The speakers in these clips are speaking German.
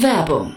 Werbung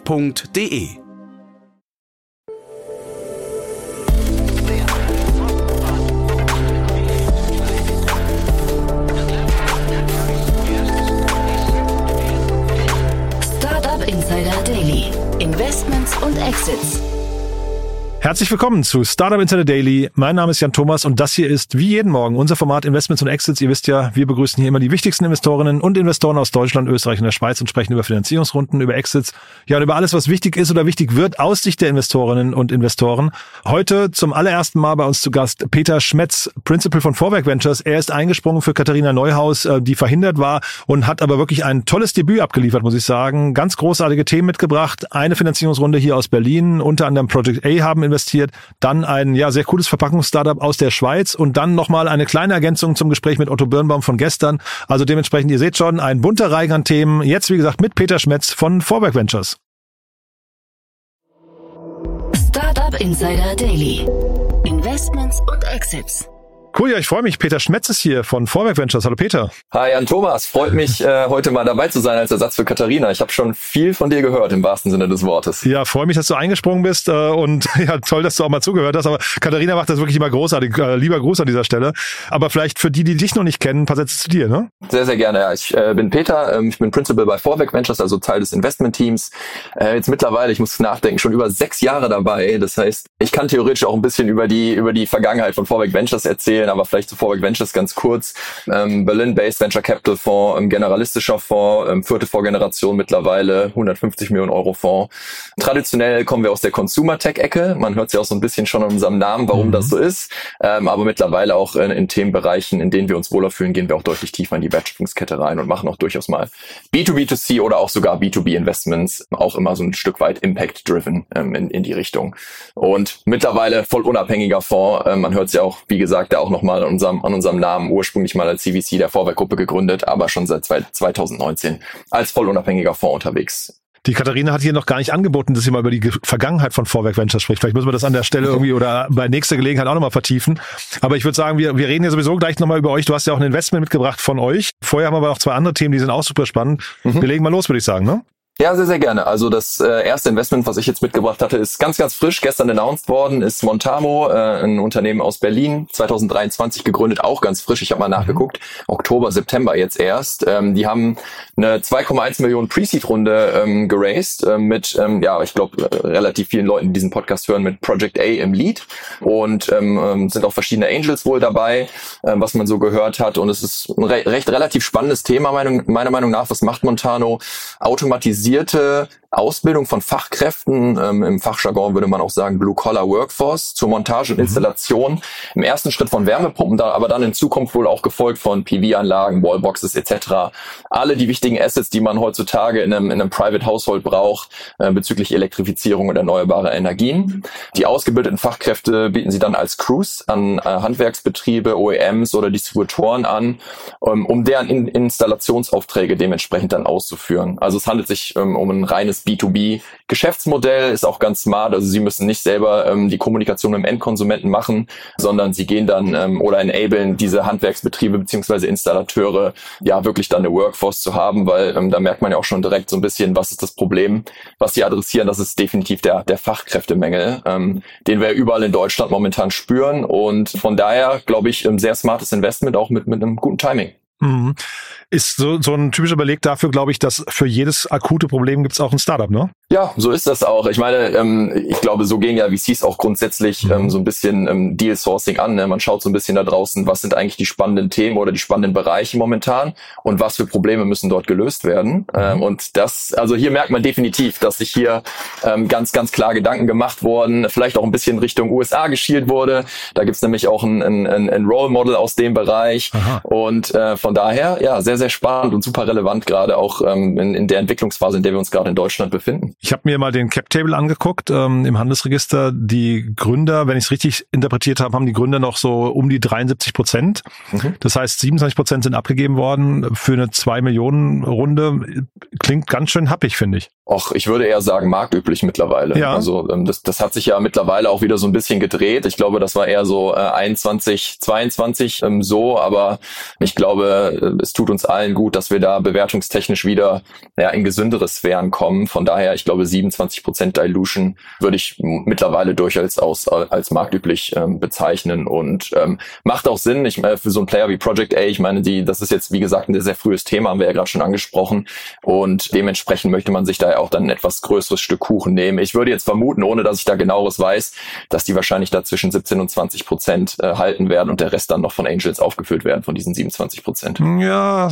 f.de. Herzlich willkommen zu Startup Insider Daily. Mein Name ist Jan Thomas und das hier ist wie jeden Morgen unser Format Investments und Exits. Ihr wisst ja, wir begrüßen hier immer die wichtigsten Investorinnen und Investoren aus Deutschland, Österreich und der Schweiz und sprechen über Finanzierungsrunden, über Exits, ja und über alles, was wichtig ist oder wichtig wird aus Sicht der Investorinnen und Investoren. Heute zum allerersten Mal bei uns zu Gast Peter Schmetz, Principal von Vorwerk Ventures. Er ist eingesprungen für Katharina Neuhaus, äh, die verhindert war und hat aber wirklich ein tolles Debüt abgeliefert, muss ich sagen. Ganz großartige Themen mitgebracht. Eine Finanzierungsrunde hier aus Berlin, unter anderem Project A haben investiert, dann ein ja sehr cooles Verpackungsstartup aus der Schweiz und dann nochmal eine kleine Ergänzung zum Gespräch mit Otto Birnbaum von gestern. Also dementsprechend, ihr seht schon, ein bunter Reigen an Themen. Jetzt, wie gesagt, mit Peter Schmetz von Vorwerk Ventures. Startup Insider Daily. Investments und Exits. Cool, ja, ich freue mich. Peter Schmetz ist hier von Vorwerk Ventures. Hallo Peter. Hi Jan Thomas, freut mich äh, heute mal dabei zu sein als Ersatz für Katharina. Ich habe schon viel von dir gehört im wahrsten Sinne des Wortes. Ja, freue mich, dass du eingesprungen bist äh, und ja, toll, dass du auch mal zugehört hast. Aber Katharina macht das wirklich immer großartig. Äh, lieber Gruß an dieser Stelle. Aber vielleicht für die, die dich noch nicht kennen, ein paar Sätze zu dir, ne? Sehr, sehr gerne. Ja, ich äh, bin Peter, ähm, ich bin Principal bei Vorwerk Ventures, also Teil des Investment-Teams. Äh, jetzt mittlerweile, ich muss nachdenken, schon über sechs Jahre dabei. Das heißt, ich kann theoretisch auch ein bisschen über die über die Vergangenheit von Vorwerk Ventures erzählen, aber vielleicht zu Vorwerk Ventures ganz kurz. Ähm, Berlin-based Venture Capital Fonds, ähm, generalistischer Fonds, ähm, vierte Vorgeneration mittlerweile, 150 Millionen Euro Fonds. Traditionell kommen wir aus der Consumer Tech-Ecke. Man hört ja auch so ein bisschen schon an unserem Namen, warum mhm. das so ist. Ähm, aber mittlerweile auch in, in, Themenbereichen, in denen wir uns wohler fühlen, gehen wir auch deutlich tiefer in die Wertschöpfungskette rein und machen auch durchaus mal B2B2C oder auch sogar B2B-Investments, auch immer so ein Stück weit Impact-driven ähm, in, in die Richtung. Und mittlerweile voll unabhängiger Fonds. Ähm, man hört es ja auch, wie gesagt, ja auch nochmal an unserem, an unserem Namen, ursprünglich mal als CVC der Vorwerkgruppe gegründet, aber schon seit 2019 als voll unabhängiger Fonds unterwegs. Die Katharina hat hier noch gar nicht angeboten, dass sie mal über die Vergangenheit von Vorwerk Ventures spricht. Vielleicht müssen wir das an der Stelle irgendwie oder bei nächster Gelegenheit auch nochmal vertiefen. Aber ich würde sagen, wir, wir reden ja sowieso gleich nochmal über euch. Du hast ja auch ein Investment mitgebracht von euch. Vorher haben wir aber noch zwei andere Themen, die sind auch super spannend. Mhm. Wir legen mal los, würde ich sagen, ne? Ja, sehr, sehr gerne. Also das äh, erste Investment, was ich jetzt mitgebracht hatte, ist ganz, ganz frisch, gestern announced worden, ist Montamo, äh, ein Unternehmen aus Berlin, 2023 gegründet, auch ganz frisch. Ich habe mal mhm. nachgeguckt, Oktober, September jetzt erst. Ähm, die haben eine 2,1 Millionen Pre-Seed-Runde ähm, geraced äh, mit, ähm, ja, ich glaube, äh, relativ vielen Leuten, die diesen Podcast hören, mit Project A im Lead und ähm, ähm sind auch verschiedene Angels wohl dabei, äh, was man so gehört hat. Und es ist ein re recht relativ spannendes Thema, meiner Meinung nach. Was macht Montano? Automatisiert spezialisierte Ausbildung von Fachkräften, ähm, im Fachjargon würde man auch sagen Blue-Collar Workforce, zur Montage und mhm. Installation. Im ersten Schritt von Wärmepumpen, da, aber dann in Zukunft wohl auch gefolgt von PV-Anlagen, Wallboxes etc. Alle die wichtigen Assets, die man heutzutage in einem, in einem Private Household braucht äh, bezüglich Elektrifizierung und erneuerbarer Energien. Die ausgebildeten Fachkräfte bieten sie dann als Crews an äh, Handwerksbetriebe, OEMs oder Distributoren an, ähm, um deren in Installationsaufträge dementsprechend dann auszuführen. Also es handelt sich ähm, um ein reines B2B-Geschäftsmodell, ist auch ganz smart. Also sie müssen nicht selber ähm, die Kommunikation mit dem Endkonsumenten machen, sondern sie gehen dann ähm, oder enablen diese Handwerksbetriebe beziehungsweise Installateure ja wirklich dann eine Workforce zu haben, weil ähm, da merkt man ja auch schon direkt so ein bisschen, was ist das Problem, was sie adressieren. Das ist definitiv der, der Fachkräftemängel, ähm, den wir überall in Deutschland momentan spüren. Und von daher, glaube ich, ein sehr smartes Investment, auch mit, mit einem guten Timing. Mhm. Ist so, so ein typischer Beleg dafür, glaube ich, dass für jedes akute Problem gibt es auch ein Startup, ne? Ja, so ist das auch. Ich meine, ähm, ich glaube, so gehen ja VCs auch grundsätzlich ähm, so ein bisschen ähm, Deal Sourcing an. Ne? Man schaut so ein bisschen da draußen, was sind eigentlich die spannenden Themen oder die spannenden Bereiche momentan und was für Probleme müssen dort gelöst werden. Ähm, und das, also hier merkt man definitiv, dass sich hier ähm, ganz, ganz klar Gedanken gemacht wurden, vielleicht auch ein bisschen Richtung USA geschielt wurde. Da gibt's nämlich auch ein, ein, ein Role Model aus dem Bereich. Aha. Und äh, von daher, ja, sehr, sehr spannend und super relevant, gerade auch ähm, in, in der Entwicklungsphase, in der wir uns gerade in Deutschland befinden. Ich habe mir mal den Cap Table angeguckt ähm, im Handelsregister. Die Gründer, wenn ich es richtig interpretiert habe, haben die Gründer noch so um die 73 Prozent. Mhm. Das heißt, 27 Prozent sind abgegeben worden für eine 2 Millionen Runde. Klingt ganz schön happig, finde ich. Och, ich würde eher sagen marktüblich mittlerweile. Ja. Also ähm, das, das hat sich ja mittlerweile auch wieder so ein bisschen gedreht. Ich glaube, das war eher so äh, 21, 22 ähm, so, aber ich glaube, äh, es tut uns allen gut, dass wir da bewertungstechnisch wieder ja, in gesündere Sphären kommen. Von daher, ich glaube, 27 Prozent Dilution würde ich mittlerweile durchaus als, als marktüblich ähm, bezeichnen und ähm, macht auch Sinn. Ich meine, für so einen Player wie Project A, ich meine, die, das ist jetzt wie gesagt ein sehr frühes Thema, haben wir ja gerade schon angesprochen und dementsprechend möchte man sich da auch dann ein etwas größeres Stück Kuchen nehmen. Ich würde jetzt vermuten, ohne dass ich da genaueres weiß, dass die wahrscheinlich da zwischen 17 und 20 Prozent äh, halten werden und der Rest dann noch von Angels aufgefüllt werden von diesen 27 Prozent. Ja,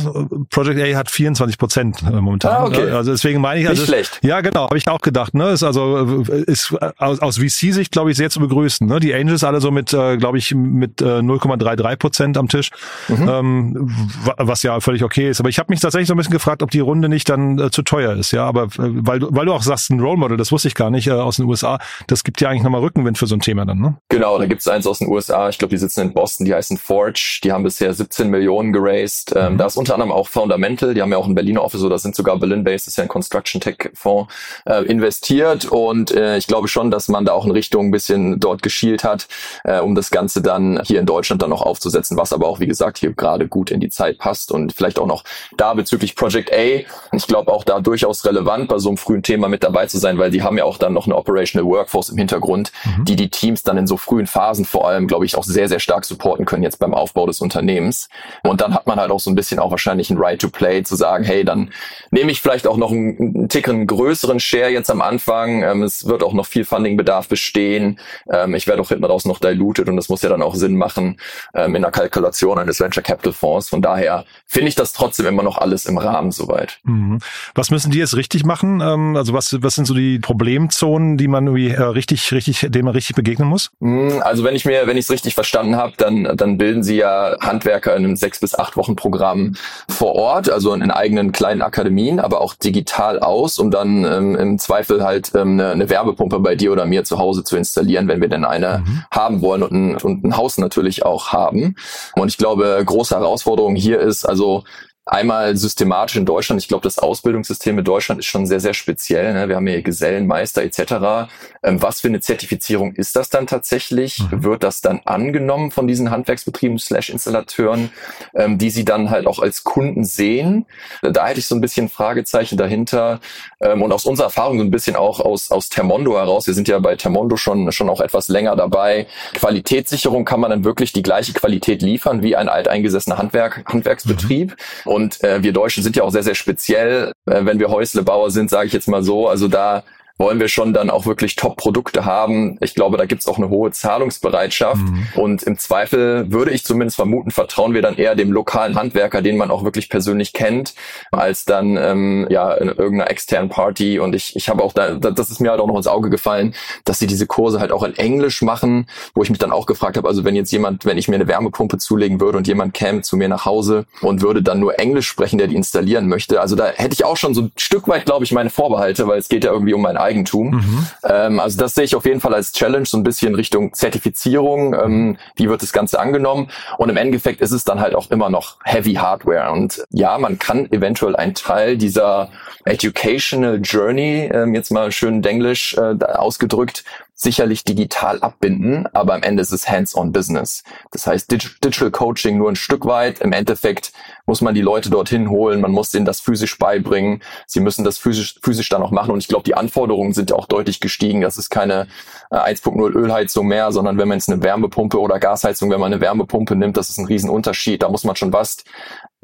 Project A hat 24 Prozent äh, momentan. Ah, okay. Also deswegen meine ich, also Nicht schlecht. Ja, genau, habe ich auch gedacht. Ne, ist also äh, ist aus, aus VC-Sicht glaube ich sehr zu begrüßen. Ne, die Angels alle so mit, äh, glaube ich, mit äh, 0,33 Prozent am Tisch, mhm. ähm, was ja völlig okay ist. Aber ich habe mich tatsächlich so ein bisschen gefragt, ob die Runde nicht dann äh, zu teuer ist. Ja, aber äh, weil du, weil du auch sagst, ein Role Model, das wusste ich gar nicht, äh, aus den USA, das gibt ja eigentlich nochmal Rückenwind für so ein Thema dann, ne? Genau, da gibt's eins aus den USA, ich glaube, die sitzen in Boston, die heißen Forge, die haben bisher 17 Millionen geraced. Ähm, mhm. Da ist unter anderem auch Fundamental, die haben ja auch ein Berliner Office, oder sind sogar Berlin-based, ist ja ein Construction Tech-Fonds, äh, investiert und äh, ich glaube schon, dass man da auch in Richtung ein bisschen dort geschielt hat, äh, um das Ganze dann hier in Deutschland dann noch aufzusetzen, was aber auch, wie gesagt, hier gerade gut in die Zeit passt und vielleicht auch noch da bezüglich Project A, ich glaube auch da durchaus relevant so einem frühen Thema mit dabei zu sein, weil die haben ja auch dann noch eine Operational Workforce im Hintergrund, mhm. die die Teams dann in so frühen Phasen vor allem, glaube ich, auch sehr, sehr stark supporten können jetzt beim Aufbau des Unternehmens. Und dann hat man halt auch so ein bisschen auch wahrscheinlich ein Right to Play zu sagen, hey, dann nehme ich vielleicht auch noch einen, einen Ticken größeren Share jetzt am Anfang. Ähm, es wird auch noch viel Fundingbedarf bestehen. Ähm, ich werde auch hinten raus noch diluted und das muss ja dann auch Sinn machen ähm, in der Kalkulation eines Venture Capital Fonds. Von daher finde ich das trotzdem immer noch alles im Rahmen soweit. Mhm. Was müssen die jetzt richtig machen? Ähm ähm, also was, was sind so die Problemzonen, die man irgendwie äh, richtig, richtig, denen man richtig begegnen muss? Hm, also wenn ich mir, wenn ich es richtig verstanden habe, dann, dann bilden sie ja Handwerker in einem sechs bis acht Wochen Programm vor Ort, also in eigenen kleinen Akademien, aber auch digital aus, um dann ähm, im Zweifel halt ähm, eine, eine Wärmepumpe bei dir oder mir zu Hause zu installieren, wenn wir denn eine mhm. haben wollen und ein, und ein Haus natürlich auch haben. Und ich glaube, große Herausforderung hier ist also Einmal systematisch in Deutschland. Ich glaube, das Ausbildungssystem in Deutschland ist schon sehr, sehr speziell. Ne? Wir haben hier Gesellenmeister etc. Ähm, was für eine Zertifizierung ist das dann tatsächlich? Mhm. Wird das dann angenommen von diesen Handwerksbetrieben slash Installateuren, ähm, die sie dann halt auch als Kunden sehen? Da hätte ich so ein bisschen Fragezeichen dahinter. Ähm, und aus unserer Erfahrung so ein bisschen auch aus, aus Termondo heraus. Wir sind ja bei Termondo schon, schon auch etwas länger dabei. Qualitätssicherung kann man dann wirklich die gleiche Qualität liefern wie ein alteingesessener Handwerk, Handwerksbetrieb. Mhm. Und äh, wir Deutschen sind ja auch sehr, sehr speziell. Äh, wenn wir Häuslebauer sind, sage ich jetzt mal so. Also da wollen wir schon dann auch wirklich Top-Produkte haben. Ich glaube, da gibt es auch eine hohe Zahlungsbereitschaft. Mhm. Und im Zweifel würde ich zumindest vermuten, vertrauen wir dann eher dem lokalen Handwerker, den man auch wirklich persönlich kennt, als dann ähm, ja in irgendeiner externen Party. Und ich, ich habe auch da, das ist mir halt auch noch ins Auge gefallen, dass sie diese Kurse halt auch in Englisch machen, wo ich mich dann auch gefragt habe, also wenn jetzt jemand, wenn ich mir eine Wärmepumpe zulegen würde und jemand käme zu mir nach Hause und würde dann nur Englisch sprechen, der die installieren möchte, also da hätte ich auch schon so ein Stück weit, glaube ich, meine Vorbehalte, weil es geht ja irgendwie um mein Eigentum. Mhm. Ähm, also das sehe ich auf jeden Fall als Challenge, so ein bisschen Richtung Zertifizierung. Ähm, wie wird das Ganze angenommen? Und im Endeffekt ist es dann halt auch immer noch Heavy Hardware. Und ja, man kann eventuell einen Teil dieser Educational Journey, ähm, jetzt mal schön Denglisch äh, ausgedrückt, sicherlich digital abbinden, aber am Ende ist es Hands-on-Business. Das heißt, Digital Coaching nur ein Stück weit. Im Endeffekt muss man die Leute dorthin holen, man muss denen das physisch beibringen. Sie müssen das physisch, physisch dann auch machen. Und ich glaube, die Anforderungen sind ja auch deutlich gestiegen. Das ist keine äh, 1.0 Ölheizung mehr, sondern wenn man jetzt eine Wärmepumpe oder Gasheizung, wenn man eine Wärmepumpe nimmt, das ist ein Riesenunterschied. Da muss man schon was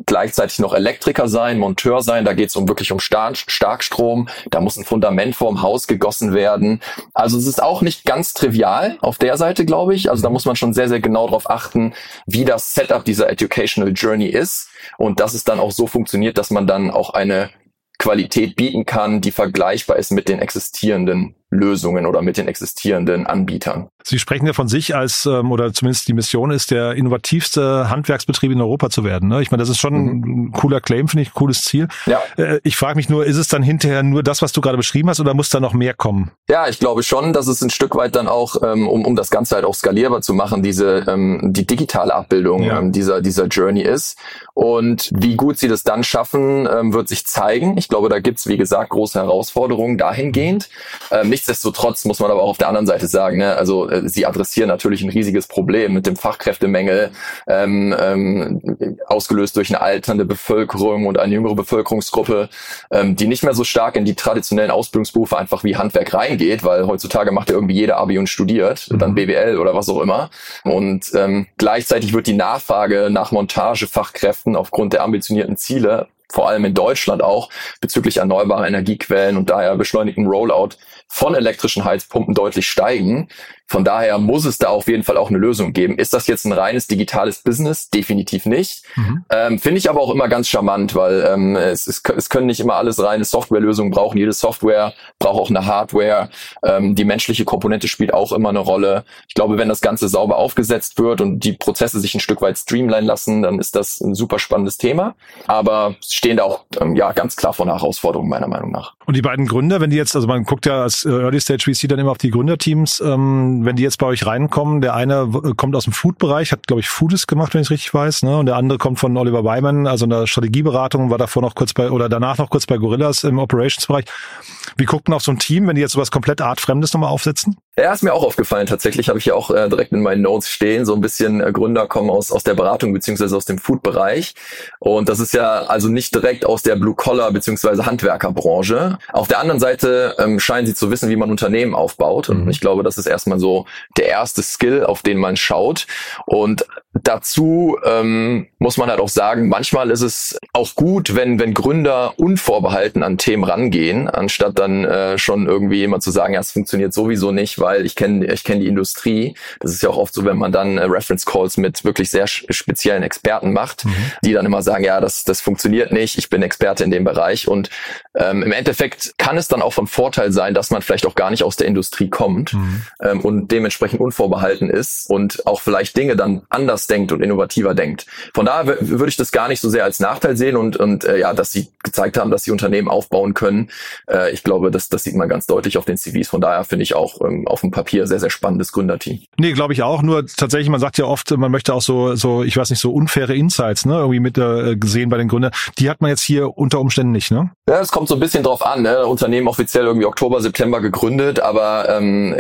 gleichzeitig noch Elektriker sein, Monteur sein. Da geht es um wirklich um Stark Starkstrom. Da muss ein Fundament vorm Haus gegossen werden. Also es ist auch nicht ganz trivial auf der Seite, glaube ich. Also da muss man schon sehr, sehr genau darauf achten, wie das Setup dieser Educational Journey ist und dass es dann auch so funktioniert, dass man dann auch eine Qualität bieten kann, die vergleichbar ist mit den existierenden Lösungen oder mit den existierenden Anbietern. Sie sprechen ja von sich als, ähm, oder zumindest die Mission ist, der innovativste Handwerksbetrieb in Europa zu werden. Ne? Ich meine, das ist schon mhm. ein cooler Claim, finde ich, ein cooles Ziel. Ja. Äh, ich frage mich nur, ist es dann hinterher nur das, was du gerade beschrieben hast, oder muss da noch mehr kommen? Ja, ich glaube schon, dass es ein Stück weit dann auch, ähm, um, um das Ganze halt auch skalierbar zu machen, diese ähm, die digitale Abbildung ja. ähm, dieser, dieser Journey ist. Und wie gut sie das dann schaffen, ähm, wird sich zeigen. Ich glaube, da gibt's wie gesagt, große Herausforderungen dahingehend. Ähm, nichtsdestotrotz muss man aber auch auf der anderen Seite sagen, ne, also äh, sie adressieren natürlich ein riesiges Problem mit dem Fachkräftemangel, ähm, ähm, ausgelöst durch eine alternde Bevölkerung und eine jüngere Bevölkerungsgruppe, ähm, die nicht mehr so stark in die traditionellen Ausbildungsberufe einfach wie Handwerk reingeht, weil heutzutage macht ja irgendwie jeder Abi und studiert, mhm. dann BWL oder was auch immer. Und ähm, gleichzeitig wird die Nachfrage nach Montagefachkräften aufgrund der ambitionierten Ziele vor allem in Deutschland auch bezüglich erneuerbarer Energiequellen und daher beschleunigten Rollout von elektrischen Heizpumpen deutlich steigen. Von daher muss es da auf jeden Fall auch eine Lösung geben. Ist das jetzt ein reines digitales Business? Definitiv nicht. Mhm. Ähm, Finde ich aber auch immer ganz charmant, weil ähm, es, es, es können nicht immer alles reine Softwarelösungen brauchen. Jede Software braucht auch eine Hardware. Ähm, die menschliche Komponente spielt auch immer eine Rolle. Ich glaube, wenn das Ganze sauber aufgesetzt wird und die Prozesse sich ein Stück weit streamline lassen, dann ist das ein super spannendes Thema. Aber stehen da auch ähm, ja ganz klar vor Herausforderungen meiner Meinung nach. Und die beiden Gründer, wenn die jetzt, also man guckt ja als äh, Early Stage VC dann immer auf die Gründerteams, ähm, wenn die jetzt bei euch reinkommen, der eine kommt aus dem Food-Bereich, hat, glaube ich, Foodist gemacht, wenn ich richtig weiß, ne? Und der andere kommt von Oliver Wyman, also in der Strategieberatung, war davor noch kurz bei, oder danach noch kurz bei Gorillas im Operations-Bereich. Wie guckt man auf so ein Team, wenn die jetzt sowas komplett artfremdes nochmal aufsetzen? Ja, ist mir auch aufgefallen. Tatsächlich habe ich ja auch äh, direkt in meinen Notes stehen. So ein bisschen äh, Gründer kommen aus, aus der Beratung beziehungsweise aus dem Food-Bereich. Und das ist ja also nicht direkt aus der Blue-Collar beziehungsweise Handwerkerbranche. Auf der anderen Seite ähm, scheinen sie zu wissen, wie man Unternehmen aufbaut. Und mhm. ich glaube, das ist erstmal so der erste Skill, auf den man schaut. Und dazu ähm, muss man halt auch sagen, manchmal ist es auch gut, wenn, wenn Gründer unvorbehalten an Themen rangehen, anstatt dann äh, schon irgendwie immer zu sagen, ja, es funktioniert sowieso nicht, weil ich kenne ich kenne die Industrie. Das ist ja auch oft so, wenn man dann äh, Reference Calls mit wirklich sehr speziellen Experten macht, mhm. die dann immer sagen, ja, das, das funktioniert nicht, ich bin Experte in dem Bereich. Und ähm, im Endeffekt kann es dann auch von Vorteil sein, dass man vielleicht auch gar nicht aus der Industrie kommt mhm. ähm, und dementsprechend unvorbehalten ist und auch vielleicht Dinge dann anders denkt und innovativer denkt. Von daher würde ich das gar nicht so sehr als Nachteil sehen und, und äh, ja, dass sie gezeigt haben, dass sie Unternehmen aufbauen können. Äh, ich glaube, das, das sieht man ganz deutlich auf den CVs. Von daher finde ich auch ähm, auf dem Papier sehr, sehr spannendes Gründerteam. Nee, glaube ich auch. Nur tatsächlich, man sagt ja oft, man möchte auch so, so, ich weiß nicht, so unfaire Insights, ne, irgendwie mit äh, gesehen bei den Gründern. Die hat man jetzt hier unter Umständen nicht, ne? Ja, es kommt so ein bisschen drauf an. Ne? Unternehmen offiziell irgendwie Oktober, September gegründet, aber ähm,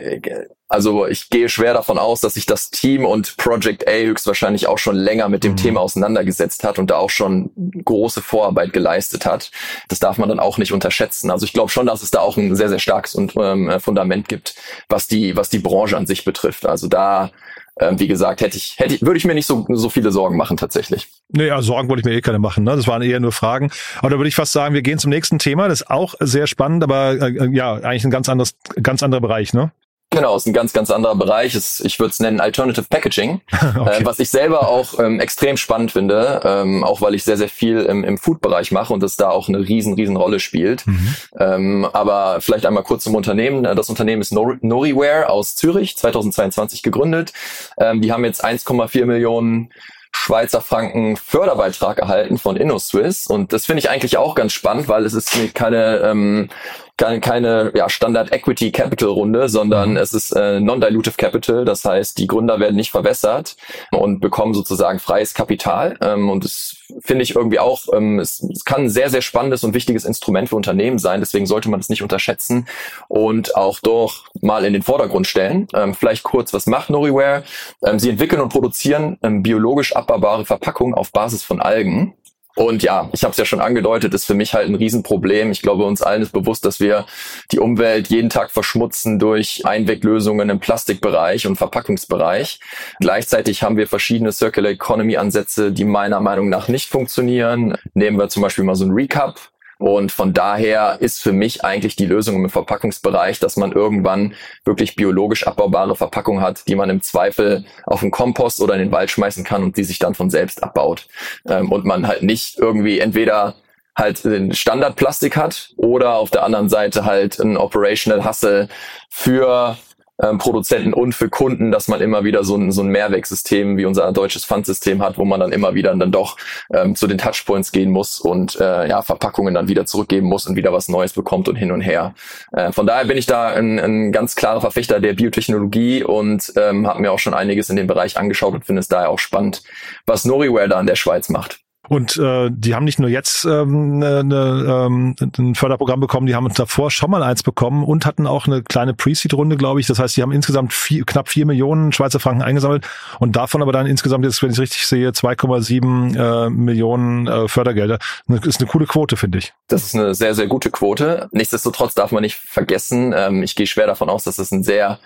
also ich gehe schwer davon aus, dass sich das Team und Project A höchstwahrscheinlich auch schon länger mit dem mhm. Thema auseinandergesetzt hat und da auch schon große Vorarbeit geleistet hat. Das darf man dann auch nicht unterschätzen. Also ich glaube schon, dass es da auch ein sehr, sehr starkes ähm, Fundament gibt, was die, was die Branche an sich betrifft. Also da ähm, wie gesagt, hätte ich, hätte ich, würde ich mir nicht so, so viele Sorgen machen tatsächlich. Nee, also Sorgen wollte ich mir eh keine machen. Ne? Das waren eher nur Fragen. Aber da würde ich fast sagen, wir gehen zum nächsten Thema. Das ist auch sehr spannend, aber äh, ja, eigentlich ein ganz anderes, ganz anderer Bereich, ne? Genau, ist ein ganz, ganz anderer Bereich. Ist, ich würde es nennen Alternative Packaging, okay. äh, was ich selber auch ähm, extrem spannend finde, ähm, auch weil ich sehr, sehr viel im, im Food-Bereich mache und das da auch eine riesen, riesen Rolle spielt. Mhm. Ähm, aber vielleicht einmal kurz zum Unternehmen. Das Unternehmen ist Nor Noriware aus Zürich, 2022 gegründet. Ähm, die haben jetzt 1,4 Millionen Schweizer Franken Förderbeitrag erhalten von InnoSwiss und das finde ich eigentlich auch ganz spannend, weil es ist keine ähm, keine, keine ja, Standard Equity Capital Runde, sondern mhm. es ist äh, Non-Dilutive Capital. Das heißt, die Gründer werden nicht verwässert und bekommen sozusagen freies Kapital. Ähm, und das finde ich irgendwie auch, ähm, es, es kann ein sehr, sehr spannendes und wichtiges Instrument für Unternehmen sein. Deswegen sollte man das nicht unterschätzen und auch doch mal in den Vordergrund stellen. Ähm, vielleicht kurz, was macht Noriware? Ähm, sie entwickeln und produzieren ähm, biologisch abbaubare Verpackungen auf Basis von Algen. Und ja, ich habe es ja schon angedeutet, ist für mich halt ein Riesenproblem. Ich glaube, uns allen ist bewusst, dass wir die Umwelt jeden Tag verschmutzen durch Einweglösungen im Plastikbereich und Verpackungsbereich. Gleichzeitig haben wir verschiedene Circular Economy Ansätze, die meiner Meinung nach nicht funktionieren. Nehmen wir zum Beispiel mal so ein Recap. Und von daher ist für mich eigentlich die Lösung im Verpackungsbereich, dass man irgendwann wirklich biologisch abbaubare Verpackungen hat, die man im Zweifel auf den Kompost oder in den Wald schmeißen kann und die sich dann von selbst abbaut. Ähm, und man halt nicht irgendwie entweder halt den Standardplastik hat oder auf der anderen Seite halt ein Operational Hustle für ähm, Produzenten und für Kunden, dass man immer wieder so ein, so ein Mehrwegsystem wie unser deutsches Pfandsystem hat, wo man dann immer wieder dann doch ähm, zu den Touchpoints gehen muss und äh, ja Verpackungen dann wieder zurückgeben muss und wieder was Neues bekommt und hin und her. Äh, von daher bin ich da ein, ein ganz klarer Verfechter der Biotechnologie und ähm, habe mir auch schon einiges in dem Bereich angeschaut und finde es daher auch spannend, was Noriware da in der Schweiz macht. Und äh, die haben nicht nur jetzt ähm, ne, ne, ähm, ein Förderprogramm bekommen, die haben davor schon mal eins bekommen und hatten auch eine kleine Pre-Seed-Runde, glaube ich. Das heißt, die haben insgesamt vier, knapp vier Millionen Schweizer Franken eingesammelt und davon aber dann insgesamt jetzt, wenn ich es richtig sehe, 2,7 äh, Millionen äh, Fördergelder. Das ist eine coole Quote, finde ich. Das ist eine sehr, sehr gute Quote. Nichtsdestotrotz darf man nicht vergessen, ähm, ich gehe schwer davon aus, dass es das ein sehr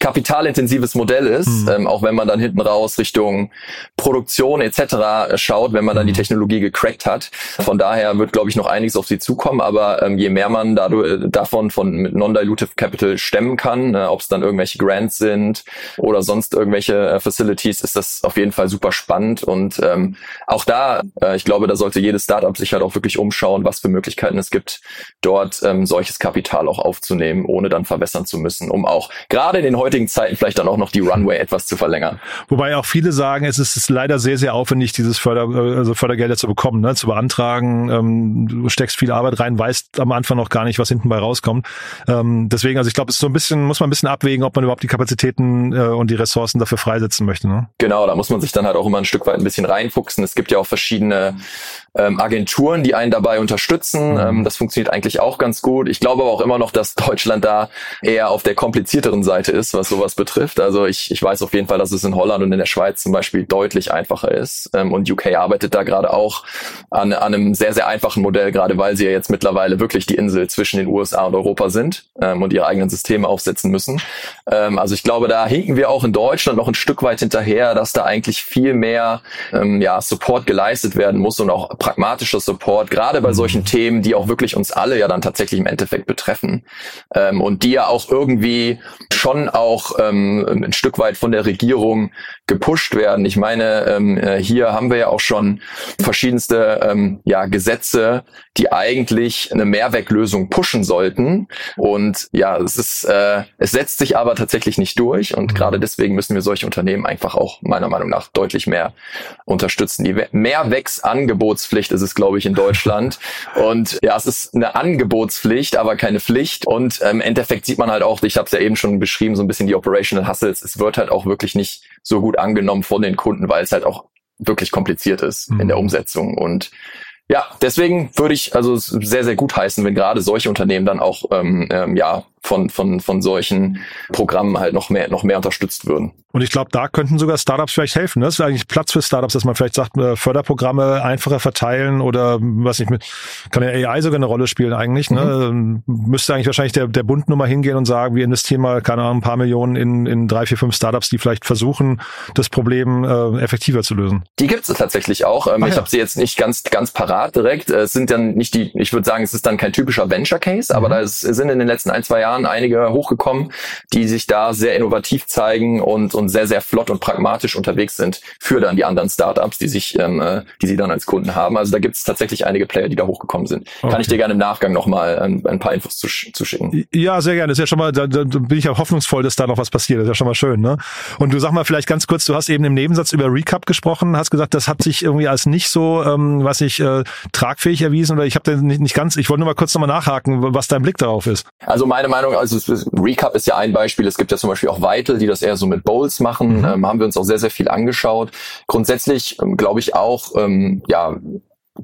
kapitalintensives Modell ist, mhm. ähm, auch wenn man dann hinten raus Richtung Produktion etc. schaut, wenn man dann die mhm. Technologie gecrackt hat. Von daher wird, glaube ich, noch einiges auf sie zukommen, aber ähm, je mehr man dadurch, davon von Non-Dilutive Capital stemmen kann, äh, ob es dann irgendwelche Grants sind oder sonst irgendwelche äh, Facilities, ist das auf jeden Fall super spannend und ähm, auch da, äh, ich glaube, da sollte jedes Startup sich halt auch wirklich umschauen, was für Möglichkeiten es gibt, dort ähm, solches Kapital auch aufzunehmen, ohne dann verwässern zu müssen, um auch gerade in den heutigen Zeiten vielleicht dann auch noch die Runway etwas zu verlängern. Wobei auch viele sagen, es ist leider sehr, sehr aufwendig, dieses Förder, also Förder Fördergelder zu bekommen, ne, zu beantragen. Ähm, du steckst viel Arbeit rein, weißt am Anfang noch gar nicht, was hinten bei rauskommt. Ähm, deswegen, also ich glaube, es ist so ein bisschen, muss man ein bisschen abwägen, ob man überhaupt die Kapazitäten äh, und die Ressourcen dafür freisetzen möchte. Ne? Genau, da muss man sich dann halt auch immer ein Stück weit ein bisschen reinfuchsen. Es gibt ja auch verschiedene ähm, Agenturen, die einen dabei unterstützen. Mhm. Ähm, das funktioniert eigentlich auch ganz gut. Ich glaube aber auch immer noch, dass Deutschland da eher auf der komplizierteren Seite ist, was sowas betrifft. Also ich, ich weiß auf jeden Fall, dass es in Holland und in der Schweiz zum Beispiel deutlich einfacher ist. Ähm, und UK arbeitet da gerade auch an, an einem sehr, sehr einfachen Modell, gerade weil sie ja jetzt mittlerweile wirklich die Insel zwischen den USA und Europa sind ähm, und ihre eigenen Systeme aufsetzen müssen. Ähm, also ich glaube, da hinken wir auch in Deutschland noch ein Stück weit hinterher, dass da eigentlich viel mehr ähm, ja, Support geleistet werden muss und auch pragmatischer Support, gerade bei solchen mhm. Themen, die auch wirklich uns alle ja dann tatsächlich im Endeffekt betreffen ähm, und die ja auch irgendwie schon auch ähm, ein Stück weit von der Regierung gepusht werden. Ich meine, ähm, äh, hier haben wir ja auch schon verschiedenste ähm, ja, Gesetze, die eigentlich eine Mehrweglösung pushen sollten. Und ja, es ist, äh, es setzt sich aber tatsächlich nicht durch. Und mhm. gerade deswegen müssen wir solche Unternehmen einfach auch meiner Meinung nach deutlich mehr unterstützen. Die Mehrwegsangebotspflicht ist es, glaube ich, in Deutschland. Und ja, es ist eine Angebotspflicht, aber keine Pflicht. Und ähm, im Endeffekt sieht man halt auch, ich habe es ja eben schon beschrieben, so ein bisschen die Operational Hustles. Es wird halt auch wirklich nicht so gut angenommen von den Kunden, weil es halt auch wirklich kompliziert ist mhm. in der mhm. Umsetzung. Und ja, deswegen würde ich also sehr, sehr gut heißen, wenn gerade solche Unternehmen dann auch ähm, ähm, ja von, von, von solchen Programmen halt noch mehr, noch mehr unterstützt würden. Und ich glaube, da könnten sogar Startups vielleicht helfen. Ne? Das ist eigentlich Platz für Startups, dass man vielleicht sagt, äh, Förderprogramme einfacher verteilen oder was nicht mit, kann ja AI sogar eine Rolle spielen eigentlich. Ne? Mhm. Müsste eigentlich wahrscheinlich der, der Bund nur mal hingehen und sagen, wir investieren mal, keine Ahnung, ein paar Millionen in, in drei, vier, fünf Startups, die vielleicht versuchen, das Problem äh, effektiver zu lösen. Die gibt es tatsächlich auch. Ähm, ich ja. habe sie jetzt nicht ganz, ganz parat direkt. Es sind dann nicht die, ich würde sagen, es ist dann kein typischer Venture Case, mhm. aber da ist, sind in den letzten ein, zwei Jahren Jahren einige hochgekommen, die sich da sehr innovativ zeigen und, und sehr, sehr flott und pragmatisch unterwegs sind für dann die anderen Startups, die sich, ähm, äh, die sie dann als Kunden haben. Also da gibt es tatsächlich einige Player, die da hochgekommen sind. Okay. Kann ich dir gerne im Nachgang nochmal ein, ein paar Infos zu, zu schicken. Ja, sehr gerne. Das ist ja schon mal, da, da bin ich ja hoffnungsvoll, dass da noch was passiert. Das ist ja schon mal schön, ne? Und du sag mal vielleicht ganz kurz, du hast eben im Nebensatz über Recap gesprochen, hast gesagt, das hat sich irgendwie als nicht so, ähm, was ich, äh, tragfähig erwiesen oder ich habe nicht, nicht ganz, ich wollte nur mal kurz nochmal nachhaken, was dein Blick darauf ist. Also meine Meinung Meinung, also Recap ist ja ein Beispiel. Es gibt ja zum Beispiel auch Vital, die das eher so mit Bowls machen. Mhm. Ähm, haben wir uns auch sehr, sehr viel angeschaut. Grundsätzlich ähm, glaube ich auch, ähm, ja,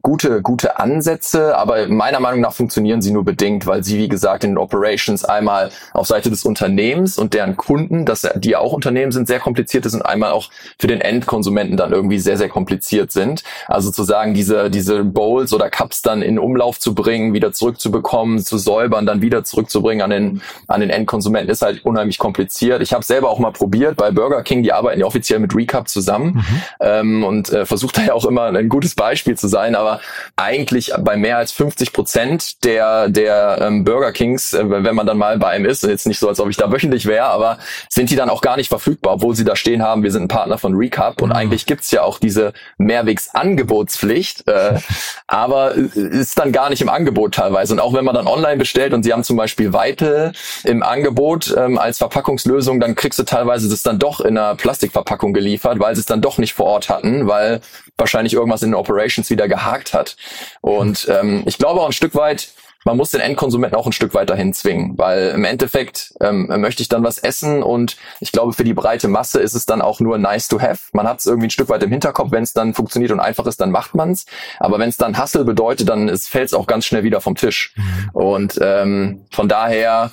gute, gute Ansätze, aber meiner Meinung nach funktionieren sie nur bedingt, weil sie, wie gesagt, in den Operations einmal auf Seite des Unternehmens und deren Kunden, dass die ja auch Unternehmen sind, sehr kompliziert ist und einmal auch für den Endkonsumenten dann irgendwie sehr, sehr kompliziert sind. Also zu sagen, diese, diese Bowls oder Cups dann in Umlauf zu bringen, wieder zurückzubekommen, zu säubern, dann wieder zurückzubringen an den, an den Endkonsumenten, ist halt unheimlich kompliziert. Ich habe selber auch mal probiert bei Burger King, die arbeiten ja offiziell mit Recap zusammen mhm. ähm, und äh, versucht da ja auch immer ein gutes Beispiel zu sein, aber eigentlich bei mehr als 50 Prozent der, der ähm, Burger Kings, äh, wenn man dann mal bei einem ist, jetzt nicht so, als ob ich da wöchentlich wäre, aber sind die dann auch gar nicht verfügbar, obwohl sie da stehen haben, wir sind ein Partner von Recap und mhm. eigentlich gibt's ja auch diese Mehrwegsangebotspflicht, äh, aber ist dann gar nicht im Angebot teilweise. Und auch wenn man dann online bestellt und sie haben zum Beispiel Weitel im Angebot ähm, als Verpackungslösung, dann kriegst du teilweise das dann doch in einer Plastikverpackung geliefert, weil sie es dann doch nicht vor Ort hatten, weil wahrscheinlich irgendwas in den Operations wieder gehakt hat. Und ähm, ich glaube auch ein Stück weit, man muss den Endkonsumenten auch ein Stück weiterhin zwingen, weil im Endeffekt ähm, möchte ich dann was essen und ich glaube, für die breite Masse ist es dann auch nur nice to have. Man hat es irgendwie ein Stück weit im Hinterkopf, wenn es dann funktioniert und einfach ist, dann macht man's. Aber wenn es dann Hassel bedeutet, dann fällt es auch ganz schnell wieder vom Tisch. Mhm. Und ähm, von daher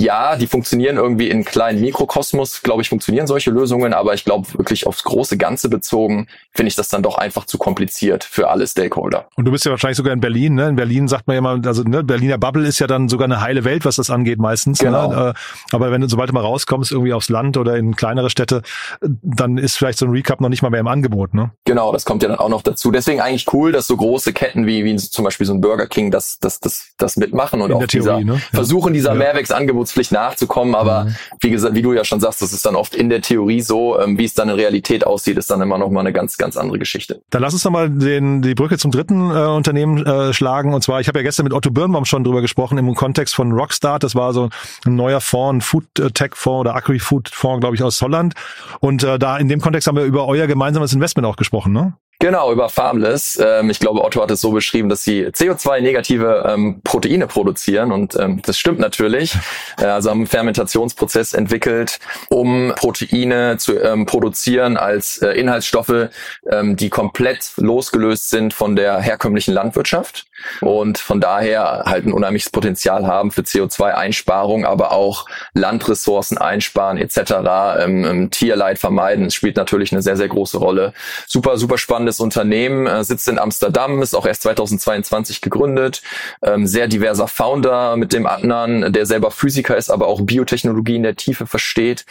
ja, die funktionieren irgendwie in kleinen Mikrokosmos, glaube ich, funktionieren solche Lösungen, aber ich glaube wirklich aufs große Ganze bezogen, finde ich das dann doch einfach zu kompliziert für alle Stakeholder. Und du bist ja wahrscheinlich sogar in Berlin, ne? In Berlin sagt man ja mal, also ne, Berliner Bubble ist ja dann sogar eine heile Welt, was das angeht meistens. Ne? Genau. Ne? Aber wenn du, sobald du mal rauskommst, irgendwie aufs Land oder in kleinere Städte, dann ist vielleicht so ein Recap noch nicht mal mehr im Angebot, ne? Genau, das kommt ja dann auch noch dazu. Deswegen eigentlich cool, dass so große Ketten wie, wie zum Beispiel so ein Burger King das, das, das, das mitmachen und in auch Theorie, dieser, ne? versuchen, dieser ja. Mehrwerksangebots Angebotspflicht nachzukommen. Aber mhm. wie gesagt, wie du ja schon sagst, das ist dann oft in der Theorie so. Ähm, wie es dann in Realität aussieht, ist dann immer noch mal eine ganz, ganz andere Geschichte. Dann lass uns noch mal den, die Brücke zum dritten äh, Unternehmen äh, schlagen. Und zwar, ich habe ja gestern mit Otto Birnbaum schon drüber gesprochen im Kontext von Rockstart. Das war so ein neuer Fonds, ein Food-Tech-Fonds oder Agri-Food-Fonds, glaube ich, aus Holland. Und äh, da in dem Kontext haben wir über euer gemeinsames Investment auch gesprochen, ne? Genau, über Farmless. Ähm, ich glaube, Otto hat es so beschrieben, dass sie CO2-negative ähm, Proteine produzieren und ähm, das stimmt natürlich. Äh, also haben einen Fermentationsprozess entwickelt, um Proteine zu ähm, produzieren als äh, Inhaltsstoffe, ähm, die komplett losgelöst sind von der herkömmlichen Landwirtschaft und von daher halt ein unheimliches Potenzial haben für CO2-Einsparung, aber auch Landressourcen einsparen etc. Ähm, Tierleid vermeiden. Es spielt natürlich eine sehr, sehr große Rolle. Super, super spannend spannendes Unternehmen, äh, sitzt in Amsterdam, ist auch erst 2022 gegründet, ähm, sehr diverser Founder mit dem Adnan, der selber Physiker ist, aber auch Biotechnologie in der Tiefe versteht.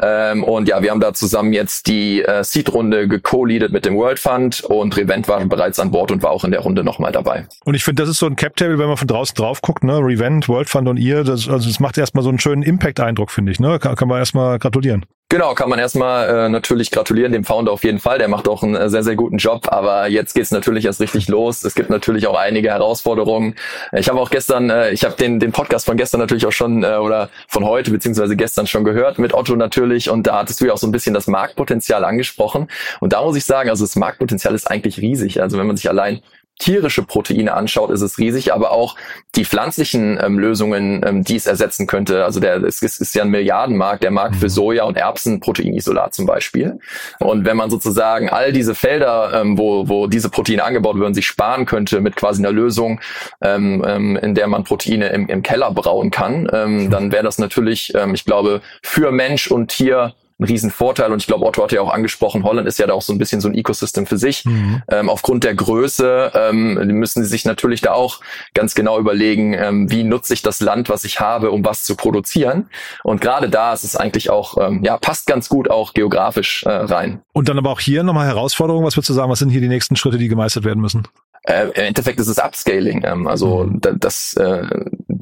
Ähm, und ja, wir haben da zusammen jetzt die äh, Seed-Runde geco-leadet mit dem World Fund und Revent war bereits an Bord und war auch in der Runde nochmal dabei. Und ich finde, das ist so ein Cap-Table, wenn man von draußen drauf guckt, ne? Revent, World Fund und ihr, das, also das macht erstmal so einen schönen Impact-Eindruck, finde ich. Ne? Kann, kann man erstmal gratulieren. Genau, kann man erstmal äh, natürlich gratulieren dem Founder auf jeden Fall. Der macht auch einen äh, sehr, sehr guten Job. Aber jetzt geht's natürlich erst richtig los. Es gibt natürlich auch einige Herausforderungen. Ich habe auch gestern, äh, ich habe den, den Podcast von gestern natürlich auch schon äh, oder von heute beziehungsweise gestern schon gehört mit Otto natürlich. Und da hattest du ja auch so ein bisschen das Marktpotenzial angesprochen. Und da muss ich sagen, also das Marktpotenzial ist eigentlich riesig. Also wenn man sich allein tierische Proteine anschaut, ist es riesig, aber auch die pflanzlichen ähm, Lösungen, ähm, die es ersetzen könnte. Also der es ist, ist ja ein Milliardenmarkt, der Markt für mhm. Soja und Erbsenproteinisolat zum Beispiel. Und wenn man sozusagen all diese Felder, ähm, wo, wo diese Proteine angebaut werden, sich sparen könnte mit quasi einer Lösung, ähm, ähm, in der man Proteine im, im Keller brauen kann, ähm, dann wäre das natürlich, ähm, ich glaube, für Mensch und Tier ein Riesenvorteil. Und ich glaube, Otto hat ja auch angesprochen, Holland ist ja da auch so ein bisschen so ein Ecosystem für sich. Mhm. Ähm, aufgrund der Größe ähm, müssen sie sich natürlich da auch ganz genau überlegen, ähm, wie nutze ich das Land, was ich habe, um was zu produzieren. Und gerade da ist es eigentlich auch, ähm, ja, passt ganz gut auch geografisch äh, rein. Und dann aber auch hier nochmal Herausforderungen. Was würdest du sagen, was sind hier die nächsten Schritte, die gemeistert werden müssen? Äh, Im Endeffekt ist es Upscaling. Ähm, also mhm. da, das, äh,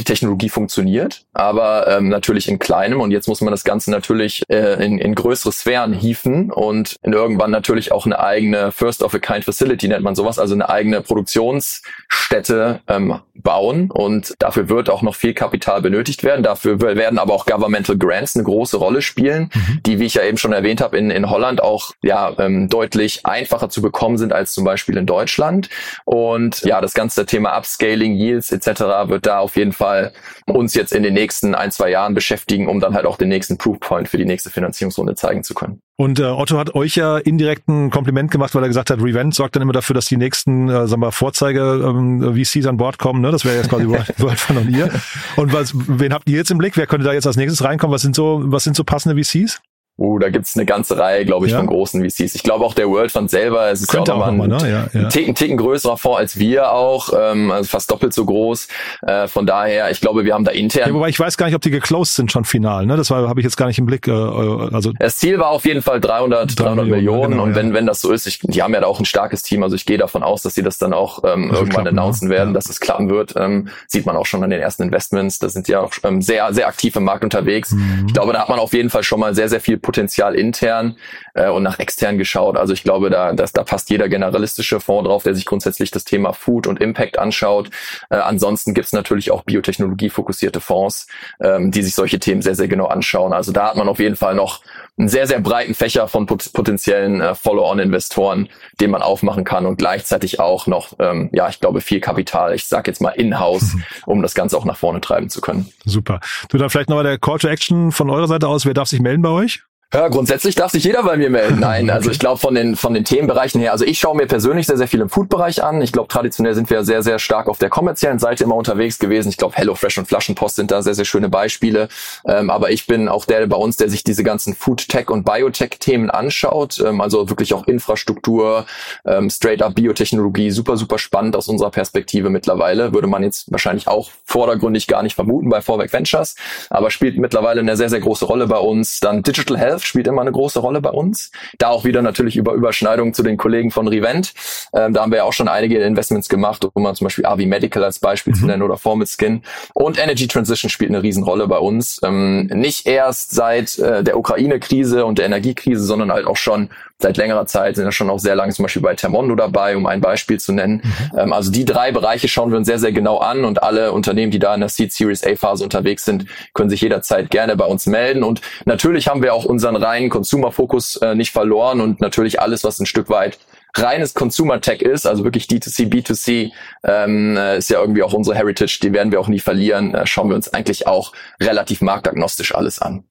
die Technologie funktioniert, aber ähm, natürlich in kleinem. Und jetzt muss man das Ganze natürlich äh, in, in größere Sphären hieven und irgendwann natürlich auch eine eigene First of a Kind Facility nennt man sowas, also eine eigene Produktionsstätte ähm, bauen. Und dafür wird auch noch viel Kapital benötigt werden. Dafür werden aber auch Governmental Grants eine große Rolle spielen, mhm. die, wie ich ja eben schon erwähnt habe, in, in Holland auch ja ähm, deutlich einfacher zu bekommen sind als zum Beispiel in Deutschland. Und ja, das ganze Thema Upscaling, Yields etc. wird da auf jeden Fall Fall uns jetzt in den nächsten ein, zwei Jahren beschäftigen, um dann halt auch den nächsten Proofpoint für die nächste Finanzierungsrunde zeigen zu können. Und äh, Otto hat euch ja indirekt ein Kompliment gemacht, weil er gesagt hat, Revent sorgt dann immer dafür, dass die nächsten, äh, sagen wir, Vorzeige ähm, VCs an Bord kommen. Ne? Das wäre jetzt quasi World von und ihr. Und was, wen habt ihr jetzt im Blick? Wer könnte da jetzt als nächstes reinkommen? Was sind so, was sind so passende VCs? Uh, da gibt's eine ganze Reihe, glaube ich, ja. von großen VCs. Ich glaube auch der World Fund selber, es ist Könnte ja auch, nochmal ein, ne? ja, ja. Ticken, Ticken größerer Fonds als wir auch, ähm, also fast doppelt so groß. Äh, von daher, ich glaube, wir haben da intern. Ja, wobei ich weiß gar nicht, ob die geclosed sind schon final. Ne? Das habe ich jetzt gar nicht im Blick. Äh, also das Ziel war auf jeden Fall 300, 300 Millionen. Millionen genau, und wenn wenn das so ist, ich, die haben ja da auch ein starkes Team. Also ich gehe davon aus, dass sie das dann auch ähm, irgendwann klappen, ne? announcen ne? werden, dass es klappen wird. Ähm, sieht man auch schon an den ersten Investments. Da sind sie ja auch ähm, sehr sehr aktiv im Markt unterwegs. Mhm. Ich glaube, da hat man auf jeden Fall schon mal sehr sehr viel Potenzial intern äh, und nach extern geschaut. Also ich glaube, da, das, da passt jeder generalistische Fonds drauf, der sich grundsätzlich das Thema Food und Impact anschaut. Äh, ansonsten gibt es natürlich auch Biotechnologie-fokussierte Fonds, ähm, die sich solche Themen sehr, sehr genau anschauen. Also da hat man auf jeden Fall noch einen sehr, sehr breiten Fächer von pot potenziellen äh, Follow-on-Investoren, den man aufmachen kann und gleichzeitig auch noch, ähm, ja, ich glaube, viel Kapital, ich sage jetzt mal in-house, um das Ganze auch nach vorne treiben zu können. Super. Du, dann vielleicht nochmal der Call to Action von eurer Seite aus. Wer darf sich melden bei euch? Ja, grundsätzlich darf sich jeder bei mir melden. Nein, also ich glaube von den von den Themenbereichen her, also ich schaue mir persönlich sehr sehr viel im Food-Bereich an. Ich glaube traditionell sind wir sehr sehr stark auf der kommerziellen Seite immer unterwegs gewesen. Ich glaube HelloFresh und Flaschenpost sind da sehr sehr schöne Beispiele. Ähm, aber ich bin auch der bei uns, der sich diese ganzen Food-Tech und Biotech-Themen anschaut. Ähm, also wirklich auch Infrastruktur, ähm, straight-up Biotechnologie, super super spannend aus unserer Perspektive mittlerweile. Würde man jetzt wahrscheinlich auch vordergründig gar nicht vermuten bei Vorwerk Ventures, aber spielt mittlerweile eine sehr sehr große Rolle bei uns. Dann Digital Health Health spielt immer eine große Rolle bei uns. Da auch wieder natürlich über Überschneidungen zu den Kollegen von Revent. Ähm, da haben wir ja auch schon einige Investments gemacht, um mal zum Beispiel AV Medical als Beispiel mhm. zu nennen oder Formit Skin. Und Energy Transition spielt eine Riesenrolle bei uns. Ähm, nicht erst seit äh, der Ukraine-Krise und der Energiekrise, sondern halt auch schon seit längerer Zeit, sind ja schon auch sehr lange zum Beispiel bei Termondo dabei, um ein Beispiel zu nennen. Mhm. Ähm, also die drei Bereiche schauen wir uns sehr, sehr genau an und alle Unternehmen, die da in der Seed Series A Phase unterwegs sind, können sich jederzeit gerne bei uns melden. Und natürlich haben wir auch unseren unseren reinen Consumer-Fokus äh, nicht verloren und natürlich alles, was ein Stück weit reines Consumer Tech ist, also wirklich D2C, B2C, ähm, äh, ist ja irgendwie auch unsere Heritage, die werden wir auch nie verlieren. Äh, schauen wir uns eigentlich auch relativ marktagnostisch alles an.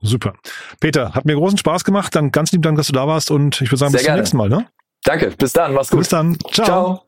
Super. Peter, hat mir großen Spaß gemacht. Dann ganz lieben Dank, dass du da warst und ich würde sagen, Sehr bis gerne. zum nächsten Mal. Ne? Danke, bis dann, mach's gut. Bis dann. Ciao. Ciao.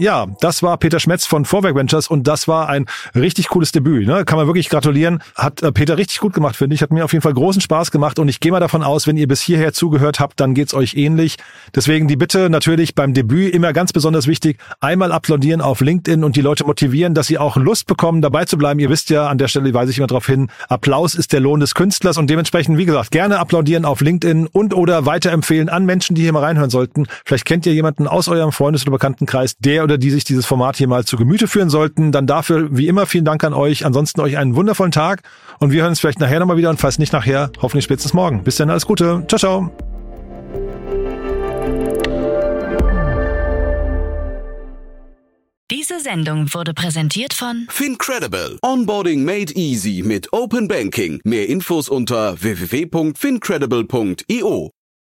Ja, das war Peter Schmetz von Vorwerk Ventures und das war ein richtig cooles Debüt. Ne? Kann man wirklich gratulieren. Hat äh, Peter richtig gut gemacht, finde ich. Hat mir auf jeden Fall großen Spaß gemacht und ich gehe mal davon aus, wenn ihr bis hierher zugehört habt, dann geht's euch ähnlich. Deswegen die Bitte natürlich beim Debüt immer ganz besonders wichtig, einmal applaudieren auf LinkedIn und die Leute motivieren, dass sie auch Lust bekommen, dabei zu bleiben. Ihr wisst ja, an der Stelle weise ich immer darauf hin, Applaus ist der Lohn des Künstlers und dementsprechend, wie gesagt, gerne applaudieren auf LinkedIn und oder weiterempfehlen an Menschen, die hier mal reinhören sollten. Vielleicht kennt ihr jemanden aus eurem Freundes- oder Bekanntenkreis, der oder die sich dieses Format hier mal zu Gemüte führen sollten, dann dafür wie immer vielen Dank an euch. Ansonsten euch einen wundervollen Tag und wir hören uns vielleicht nachher nochmal wieder und falls nicht nachher, hoffentlich spätestens morgen. Bis dann, alles Gute. Ciao, ciao. Diese Sendung wurde präsentiert von Fincredible. Onboarding made easy mit Open Banking. Mehr Infos unter www.fincredible.io.